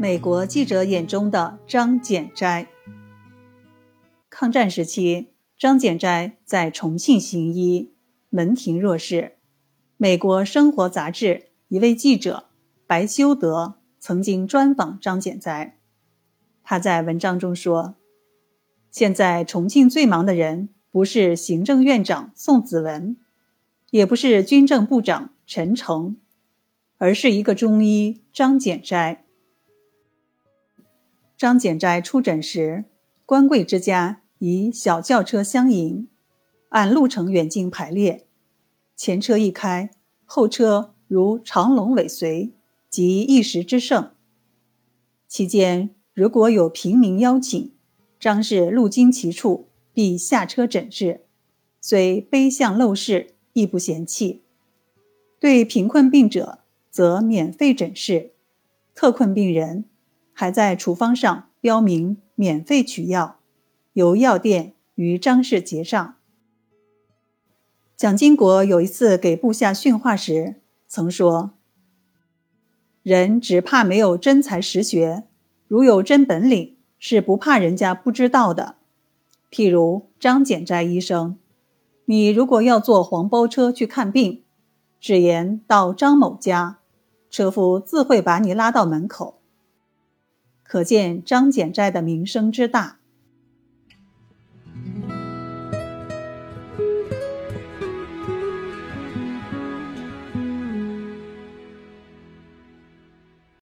美国记者眼中的张简斋。抗战时期，张简斋在重庆行医，门庭若市。美国生活杂志一位记者白修德曾经专访张简斋，他在文章中说：“现在重庆最忙的人不是行政院长宋子文，也不是军政部长陈诚，而是一个中医张简斋。”张简斋出诊时，官贵之家以小轿车相迎，按路程远近排列，前车一开，后车如长龙尾随，即一时之盛。期间如果有平民邀请，张氏路经其处，必下车诊治，虽卑相陋室，亦不嫌弃。对贫困病者，则免费诊视；特困病人。还在处方上标明免费取药，由药店与张氏结账。蒋经国有一次给部下训话时，曾说：“人只怕没有真才实学，如有真本领，是不怕人家不知道的。譬如张简斋医生，你如果要坐黄包车去看病，只言到张某家，车夫自会把你拉到门口。”可见张简斋的名声之大。